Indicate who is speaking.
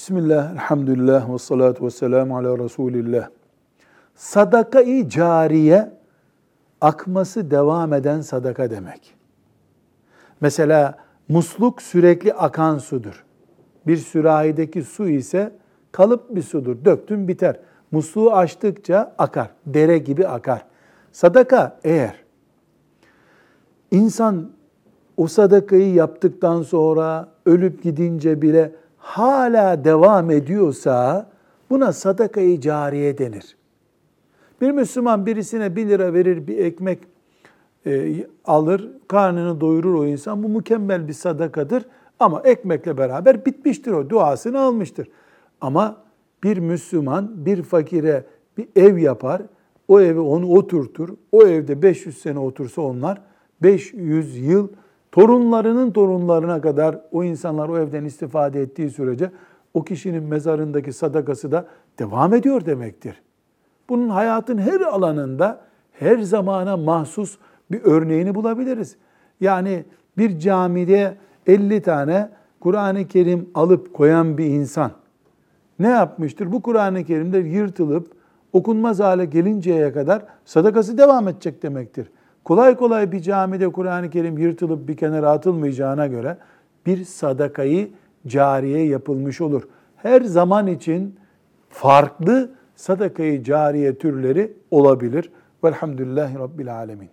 Speaker 1: Bismillah, elhamdülillah ve salatu ve selamu ala Resulillah. Sadaka-i cariye, akması devam eden sadaka demek. Mesela musluk sürekli akan sudur. Bir sürahideki su ise kalıp bir sudur. Döktün biter. Musluğu açtıkça akar. Dere gibi akar. Sadaka eğer insan o sadakayı yaptıktan sonra ölüp gidince bile hala devam ediyorsa buna sadakayı cariye denir. Bir Müslüman birisine bir lira verir bir ekmek e, alır, karnını doyurur o insan. Bu mükemmel bir sadakadır. Ama ekmekle beraber bitmiştir o, duasını almıştır. Ama bir Müslüman bir fakire bir ev yapar, o evi onu oturtur. O evde 500 sene otursa onlar 500 yıl torunlarının torunlarına kadar o insanlar o evden istifade ettiği sürece o kişinin mezarındaki sadakası da devam ediyor demektir. Bunun hayatın her alanında her zamana mahsus bir örneğini bulabiliriz. Yani bir camide 50 tane Kur'an-ı Kerim alıp koyan bir insan ne yapmıştır? Bu Kur'an-ı Kerim'de yırtılıp okunmaz hale gelinceye kadar sadakası devam edecek demektir. Kolay kolay bir camide Kur'an-ı Kerim yırtılıp bir kenara atılmayacağına göre bir sadakayı cariye yapılmış olur. Her zaman için farklı sadakayı cariye türleri olabilir. Velhamdülillahi Rabbil Alemin.